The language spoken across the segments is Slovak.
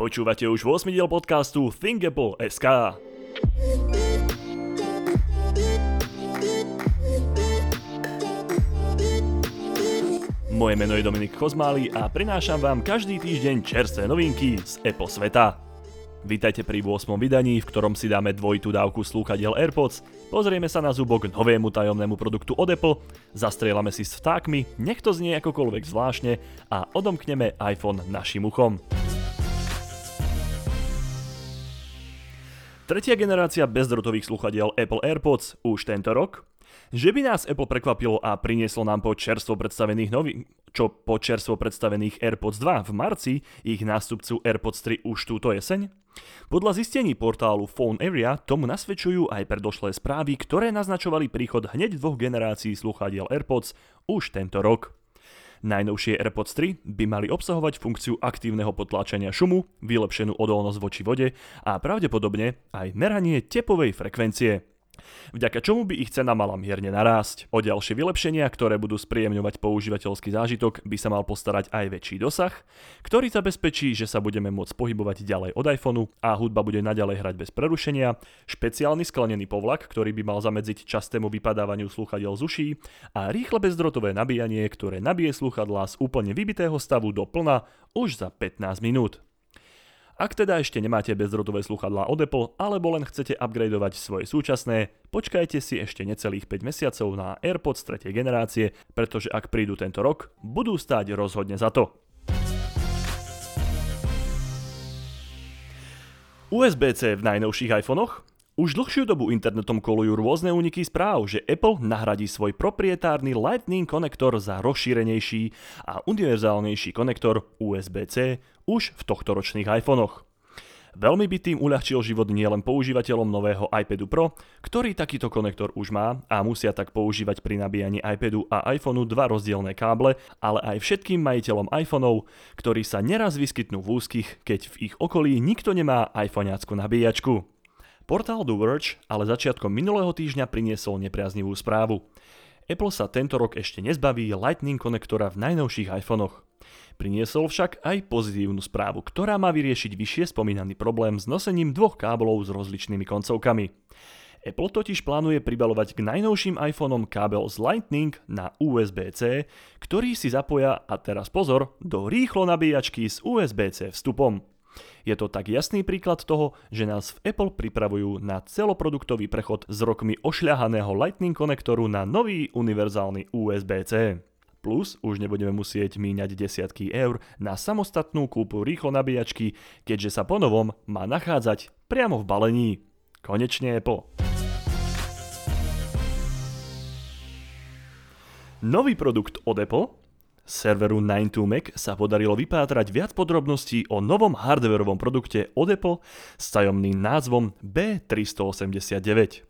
Počúvate už 8 diel podcastu ThinkApple.sk. Moje meno je Dominik Kozmály a prinášam vám každý týždeň čerstvé novinky z Apple sveta. Vítajte pri 8. vydaní, v ktorom si dáme dvojitú dávku slúchadiel AirPods, pozrieme sa na zubok novému tajomnému produktu od Apple, zastrieľame si s vtákmi, nech to znie akokoľvek zvláštne a odomkneme iPhone našim uchom. Tretia generácia bezdrotových sluchadiel Apple AirPods už tento rok že by nás Apple prekvapilo a prinieslo nám po čerstvo predstavených nový, čo po čerstvo predstavených AirPods 2 v marci ich nástupcu AirPods 3 už túto jeseň? Podľa zistení portálu Phone Area tomu nasvedčujú aj predošlé správy, ktoré naznačovali príchod hneď dvoch generácií sluchadiel AirPods už tento rok. Najnovšie AirPods 3 by mali obsahovať funkciu aktívneho potláčania šumu, vylepšenú odolnosť voči vode a pravdepodobne aj meranie tepovej frekvencie vďaka čomu by ich cena mala mierne narásť. O ďalšie vylepšenia, ktoré budú spríjemňovať používateľský zážitok, by sa mal postarať aj väčší dosah, ktorý zabezpečí, že sa budeme môcť pohybovať ďalej od iPhoneu a hudba bude naďalej hrať bez prerušenia, špeciálny sklenený povlak, ktorý by mal zamedziť častému vypadávaniu slúchadiel z uší a rýchle bezdrotové nabíjanie, ktoré nabije slúchadlá z úplne vybitého stavu do plna už za 15 minút. Ak teda ešte nemáte bezdrotové sluchadlá od Apple, alebo len chcete upgradovať svoje súčasné, počkajte si ešte necelých 5 mesiacov na AirPods 3. generácie, pretože ak prídu tento rok, budú stáť rozhodne za to. USB-C v najnovších iPhonech? Už dlhšiu dobu internetom kolujú rôzne úniky správ, že Apple nahradí svoj proprietárny Lightning konektor za rozšírenejší a univerzálnejší konektor USB-C už v tohtoročných iPhonech. Veľmi by tým uľahčil život nielen používateľom nového iPadu Pro, ktorý takýto konektor už má a musia tak používať pri nabíjaní iPadu a iPhoneu dva rozdielne káble, ale aj všetkým majiteľom iPhoneov, ktorí sa neraz vyskytnú v úzkých, keď v ich okolí nikto nemá iPhoneácku nabíjačku. Portál The Verge ale začiatkom minulého týždňa priniesol nepriaznivú správu. Apple sa tento rok ešte nezbaví Lightning konektora v najnovších iPhonech. Priniesol však aj pozitívnu správu, ktorá má vyriešiť vyššie spomínaný problém s nosením dvoch káblov s rozličnými koncovkami. Apple totiž plánuje pribalovať k najnovším iPhoneom kábel z Lightning na USB-C, ktorý si zapoja, a teraz pozor, do rýchlo nabíjačky s USB-C vstupom. Je to tak jasný príklad toho, že nás v Apple pripravujú na celoproduktový prechod z rokmi ošľahaného Lightning konektoru na nový univerzálny USB-C. Plus už nebudeme musieť míňať desiatky eur na samostatnú kúpu rýchlo nabíjačky, keďže sa ponovom má nachádzať priamo v balení. Konečne Apple. Nový produkt od Apple serveru 92Mac sa podarilo vypátrať viac podrobností o novom hardwareovom produkte od Apple s tajomným názvom B389.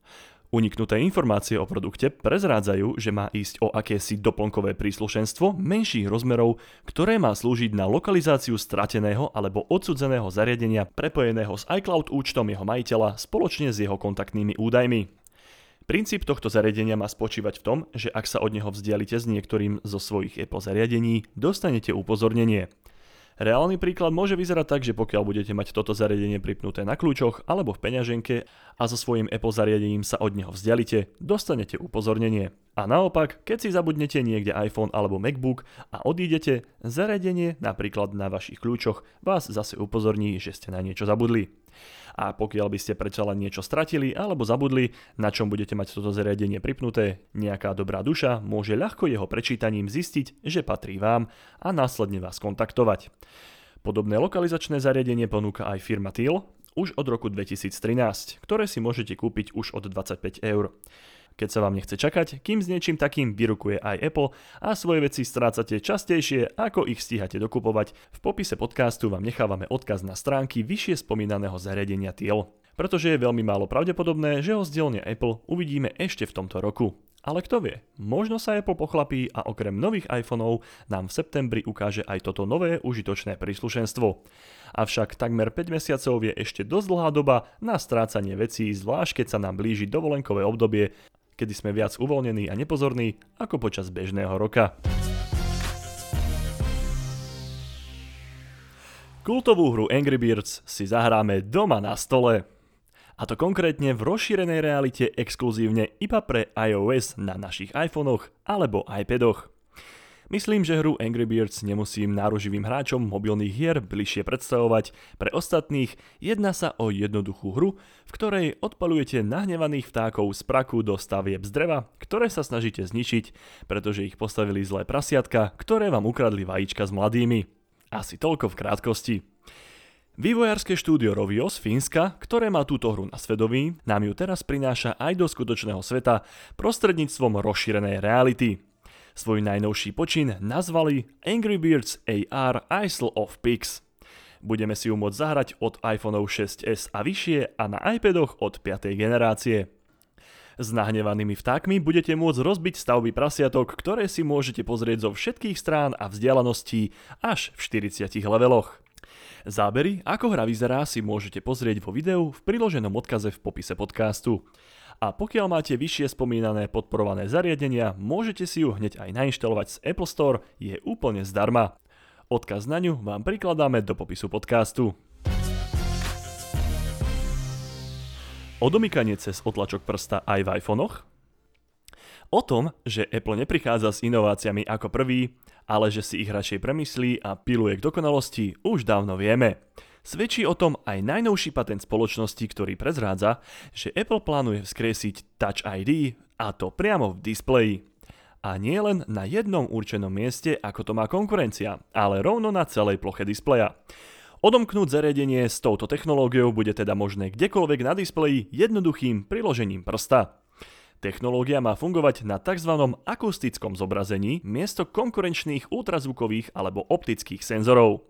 Uniknuté informácie o produkte prezrádzajú, že má ísť o akési doplnkové príslušenstvo menších rozmerov, ktoré má slúžiť na lokalizáciu strateného alebo odsudzeného zariadenia prepojeného s iCloud účtom jeho majiteľa spoločne s jeho kontaktnými údajmi. Princíp tohto zariadenia má spočívať v tom, že ak sa od neho vzdialite s niektorým zo svojich Apple zariadení, dostanete upozornenie. Reálny príklad môže vyzerať tak, že pokiaľ budete mať toto zariadenie pripnuté na kľúčoch alebo v peňaženke a so svojím Apple zariadením sa od neho vzdialite, dostanete upozornenie. A naopak, keď si zabudnete niekde iPhone alebo MacBook a odídete, zariadenie napríklad na vašich kľúčoch vás zase upozorní, že ste na niečo zabudli a pokiaľ by ste predsa len niečo stratili alebo zabudli, na čom budete mať toto zariadenie pripnuté, nejaká dobrá duša môže ľahko jeho prečítaním zistiť, že patrí vám a následne vás kontaktovať. Podobné lokalizačné zariadenie ponúka aj firma TIL už od roku 2013, ktoré si môžete kúpiť už od 25 eur keď sa vám nechce čakať, kým s niečím takým vyrukuje aj Apple a svoje veci strácate častejšie, ako ich stíhate dokupovať. V popise podcastu vám nechávame odkaz na stránky vyššie spomínaného zariadenia Tiel. Pretože je veľmi málo pravdepodobné, že ho z dielne Apple uvidíme ešte v tomto roku. Ale kto vie, možno sa Apple pochlapí a okrem nových iPhoneov nám v septembri ukáže aj toto nové užitočné príslušenstvo. Avšak takmer 5 mesiacov je ešte dosť dlhá doba na strácanie vecí, zvlášť keď sa nám blíži dovolenkové obdobie kedy sme viac uvoľnení a nepozorní ako počas bežného roka. Kultovú hru Angry Birds si zahráme doma na stole. A to konkrétne v rozšírenej realite exkluzívne iba pre iOS na našich iPhonech alebo iPadoch. Myslím, že hru Angry Birds nemusím náruživým hráčom mobilných hier bližšie predstavovať. Pre ostatných jedná sa o jednoduchú hru, v ktorej odpalujete nahnevaných vtákov z praku do stavieb z dreva, ktoré sa snažíte zničiť, pretože ich postavili zlé prasiatka, ktoré vám ukradli vajíčka s mladými. Asi toľko v krátkosti. Vývojárske štúdio Rovio z Fínska, ktoré má túto hru na svedomí, nám ju teraz prináša aj do skutočného sveta prostredníctvom rozšírenej reality. Svoj najnovší počin nazvali Angry Birds AR Isle of Pigs. Budeme si ju môcť zahrať od iPhone 6s a vyššie a na iPadoch od 5. generácie. S nahnevanými vtákmi budete môcť rozbiť stavby prasiatok, ktoré si môžete pozrieť zo všetkých strán a vzdialeností až v 40 leveloch. Zábery, ako hra vyzerá, si môžete pozrieť vo videu v priloženom odkaze v popise podcastu. A pokiaľ máte vyššie spomínané podporované zariadenia, môžete si ju hneď aj nainštalovať z Apple Store, je úplne zdarma. Odkaz na ňu vám prikladáme do popisu podcastu. Odomykanie cez otlačok prsta aj v iPhonech? O tom, že Apple neprichádza s inováciami ako prvý, ale že si ich radšej premyslí a piluje k dokonalosti, už dávno vieme. Svedčí o tom aj najnovší patent spoločnosti, ktorý prezrádza, že Apple plánuje vzkriesiť Touch ID a to priamo v displeji. A nie len na jednom určenom mieste, ako to má konkurencia, ale rovno na celej ploche displeja. Odomknúť zariadenie s touto technológiou bude teda možné kdekoľvek na displeji jednoduchým priložením prsta. Technológia má fungovať na tzv. akustickom zobrazení miesto konkurenčných ultrazvukových alebo optických senzorov.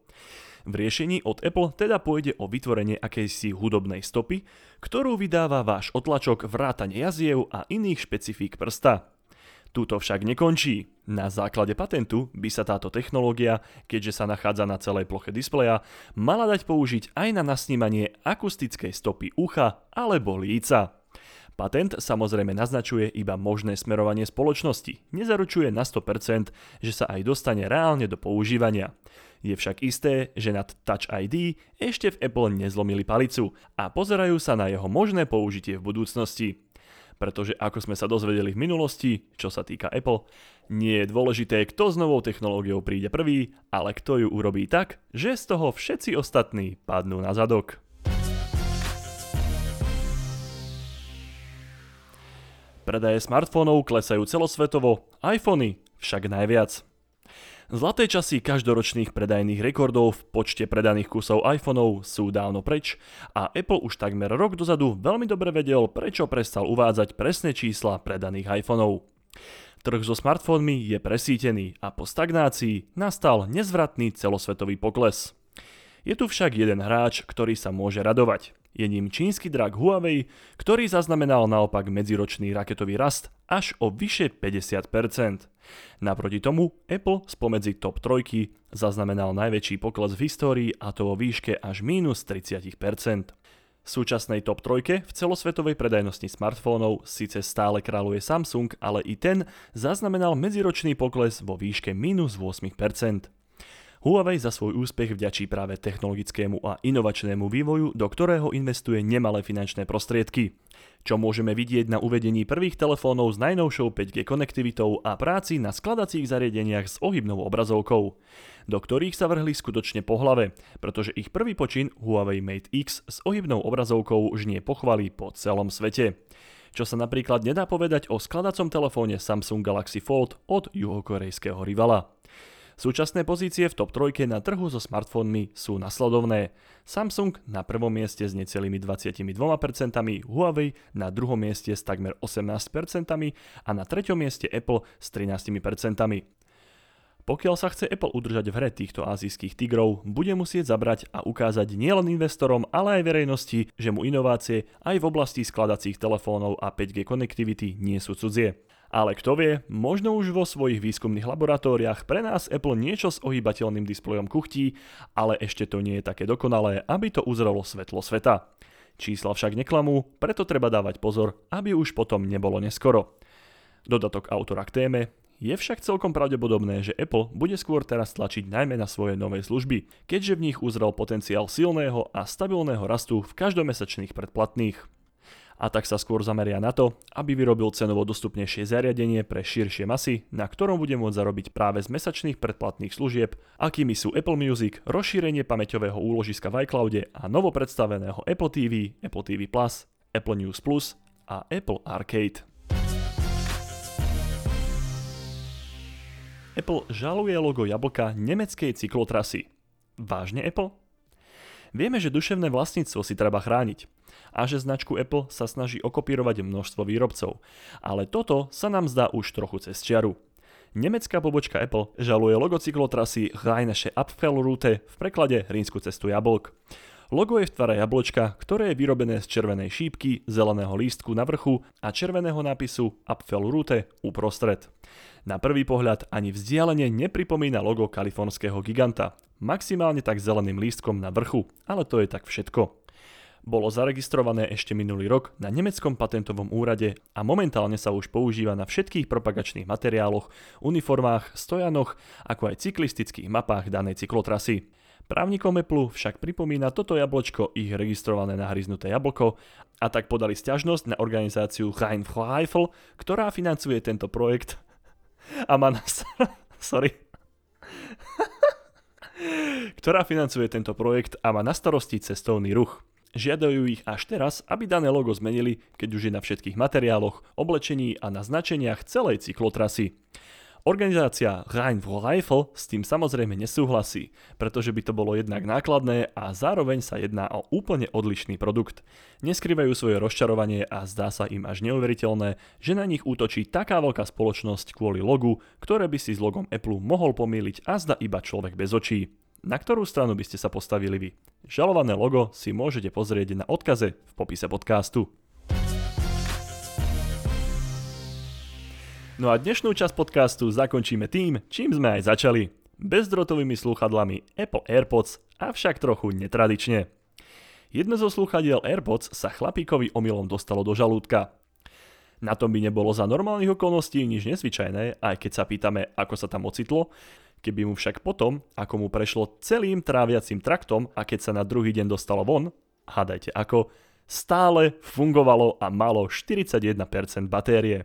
V riešení od Apple teda pôjde o vytvorenie akejsi hudobnej stopy, ktorú vydáva váš otlačok vrátane jaziev a iných špecifík prsta. Túto však nekončí. Na základe patentu by sa táto technológia, keďže sa nachádza na celej ploche displeja, mala dať použiť aj na nasnímanie akustickej stopy ucha alebo líca. Patent samozrejme naznačuje iba možné smerovanie spoločnosti, nezaručuje na 100%, že sa aj dostane reálne do používania. Je však isté, že nad Touch ID ešte v Apple nezlomili palicu a pozerajú sa na jeho možné použitie v budúcnosti. Pretože ako sme sa dozvedeli v minulosti, čo sa týka Apple, nie je dôležité, kto s novou technológiou príde prvý, ale kto ju urobí tak, že z toho všetci ostatní padnú na zadok. Predaje smartfónov klesajú celosvetovo, iPhony však najviac. Zlaté časy každoročných predajných rekordov v počte predaných kusov iPhoneov sú dávno preč a Apple už takmer rok dozadu veľmi dobre vedel, prečo prestal uvádzať presné čísla predaných iPhoneov. Trh so smartfónmi je presítený a po stagnácii nastal nezvratný celosvetový pokles. Je tu však jeden hráč, ktorý sa môže radovať. Je ním čínsky drak Huawei, ktorý zaznamenal naopak medziročný raketový rast až o vyše 50%. Naproti tomu Apple spomedzi top trojky zaznamenal najväčší pokles v histórii a to vo výške až minus 30%. V súčasnej top trojke v celosvetovej predajnosti smartfónov síce stále kráľuje Samsung, ale i ten zaznamenal medziročný pokles vo výške minus 8%. Huawei za svoj úspech vďačí práve technologickému a inovačnému vývoju, do ktorého investuje nemalé finančné prostriedky. Čo môžeme vidieť na uvedení prvých telefónov s najnovšou 5G konektivitou a práci na skladacích zariadeniach s ohybnou obrazovkou, do ktorých sa vrhli skutočne po hlave, pretože ich prvý počin Huawei Mate X s ohybnou obrazovkou nie pochvali po celom svete čo sa napríklad nedá povedať o skladacom telefóne Samsung Galaxy Fold od juhokorejského rivala. Súčasné pozície v top trojke na trhu so smartfónmi sú nasledovné. Samsung na prvom mieste s necelými 22%, Huawei na druhom mieste s takmer 18% a na treťom mieste Apple s 13%. Pokiaľ sa chce Apple udržať v hre týchto azijských tigrov, bude musieť zabrať a ukázať nielen investorom, ale aj verejnosti, že mu inovácie aj v oblasti skladacích telefónov a 5G konektivity nie sú cudzie. Ale kto vie, možno už vo svojich výskumných laboratóriách pre nás Apple niečo s ohýbateľným displejom kuchtí, ale ešte to nie je také dokonalé, aby to uzrelo svetlo sveta. Čísla však neklamú, preto treba dávať pozor, aby už potom nebolo neskoro. Dodatok autora k téme. Je však celkom pravdepodobné, že Apple bude skôr teraz tlačiť najmä na svoje nové služby, keďže v nich uzrel potenciál silného a stabilného rastu v každomesačných predplatných. A tak sa skôr zameria na to, aby vyrobil cenovo dostupnejšie zariadenie pre širšie masy, na ktorom bude môcť zarobiť práve z mesačných predplatných služieb, akými sú Apple Music, rozšírenie pamäťového úložiska v iCloude a novo predstaveného Apple TV, Apple TV Apple News Plus a Apple Arcade. Apple žaluje logo jablka nemeckej cyklotrasy. Vážne Apple? Vieme, že duševné vlastníctvo si treba chrániť a že značku Apple sa snaží okopírovať množstvo výrobcov, ale toto sa nám zdá už trochu cez čiaru. Nemecká pobočka Apple žaluje logo cyklotrasy Rheinische Apfelroute v preklade Rínsku cestu jablk. Logo je v tvare jablčka, ktoré je vyrobené z červenej šípky, zeleného lístku na vrchu a červeného nápisu Apfelrute uprostred. Na prvý pohľad ani vzdialenie nepripomína logo kalifornského giganta, maximálne tak zeleným lístkom na vrchu, ale to je tak všetko. Bolo zaregistrované ešte minulý rok na nemeckom patentovom úrade a momentálne sa už používa na všetkých propagačných materiáloch, uniformách, stojanoch, ako aj cyklistických mapách danej cyklotrasy. Právnikom Apple však pripomína toto jablčko ich registrované nahryznuté jablko a tak podali stiažnosť na organizáciu Rheinfreifel, ktorá financuje tento projekt a má na... Sorry. ktorá financuje tento projekt a má na starosti cestovný ruch. Žiadajú ich až teraz, aby dané logo zmenili, keď už je na všetkých materiáloch, oblečení a na značeniach celej cyklotrasy. Organizácia Rhein Reifel s tým samozrejme nesúhlasí, pretože by to bolo jednak nákladné a zároveň sa jedná o úplne odlišný produkt. Neskrývajú svoje rozčarovanie a zdá sa im až neuveriteľné, že na nich útočí taká veľká spoločnosť kvôli logu, ktoré by si s logom Apple mohol pomýliť a zda iba človek bez očí. Na ktorú stranu by ste sa postavili vy? Žalované logo si môžete pozrieť na odkaze v popise podcastu. No a dnešnú časť podcastu zakončíme tým, čím sme aj začali. Bezdrotovými slúchadlami Apple AirPods, avšak trochu netradične. Jedno zo slúchadiel AirPods sa chlapíkovi omylom dostalo do žalúdka. Na tom by nebolo za normálnych okolností nič nezvyčajné, aj keď sa pýtame, ako sa tam ocitlo, keby mu však potom, ako mu prešlo celým tráviacim traktom a keď sa na druhý deň dostalo von, hádajte ako, stále fungovalo a malo 41% batérie.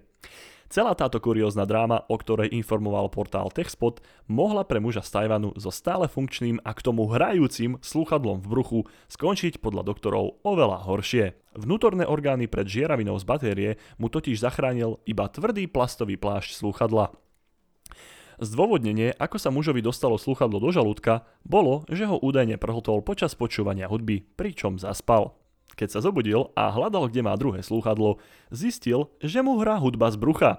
Celá táto kuriózna dráma, o ktorej informoval portál TechSpot, mohla pre muža z Tajvanu so stále funkčným a k tomu hrajúcim slúchadlom v bruchu skončiť podľa doktorov oveľa horšie. Vnútorné orgány pred žieravinou z batérie mu totiž zachránil iba tvrdý plastový plášť slúchadla. Zdôvodnenie, ako sa mužovi dostalo slúchadlo do žalúdka, bolo, že ho údajne prehltol počas počúvania hudby, pričom zaspal. Keď sa zobudil a hľadal, kde má druhé slúchadlo, zistil, že mu hrá hudba z brucha.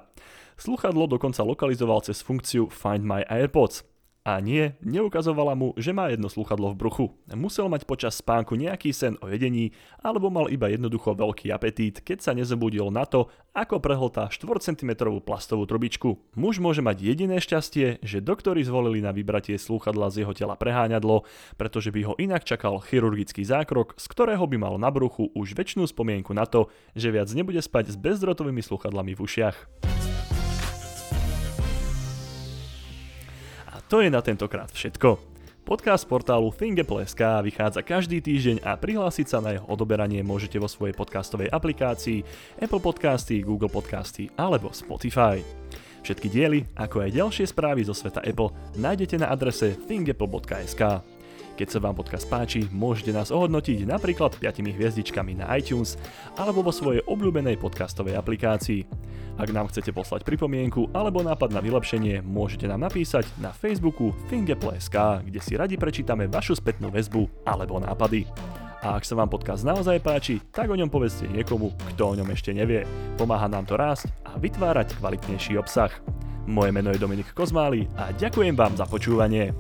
Slúchadlo dokonca lokalizoval cez funkciu Find My AirPods – a nie, neukazovala mu, že má jedno sluchadlo v bruchu. Musel mať počas spánku nejaký sen o jedení, alebo mal iba jednoducho veľký apetít, keď sa nezobudil na to, ako prehltá 4 cm plastovú trubičku. Muž môže mať jediné šťastie, že doktori zvolili na vybratie slúchadla z jeho tela preháňadlo, pretože by ho inak čakal chirurgický zákrok, z ktorého by mal na bruchu už väčšinu spomienku na to, že viac nebude spať s bezdrotovými slúchadlami v ušiach. To je na tentokrát všetko. Podcast portálu ThinkApple.sk vychádza každý týždeň a prihlásiť sa na jeho odoberanie môžete vo svojej podcastovej aplikácii Apple Podcasty, Google Podcasty alebo Spotify. Všetky diely, ako aj ďalšie správy zo sveta Apple nájdete na adrese thinkapple.sk. Keď sa vám podcast páči, môžete nás ohodnotiť napríklad 5 hviezdičkami na iTunes alebo vo svojej obľúbenej podcastovej aplikácii. Ak nám chcete poslať pripomienku alebo nápad na vylepšenie, môžete nám napísať na Facebooku Fingeple.sk, kde si radi prečítame vašu spätnú väzbu alebo nápady. A ak sa vám podcast naozaj páči, tak o ňom povedzte niekomu, kto o ňom ešte nevie. Pomáha nám to rásť a vytvárať kvalitnejší obsah. Moje meno je Dominik Kozmály a ďakujem vám za počúvanie.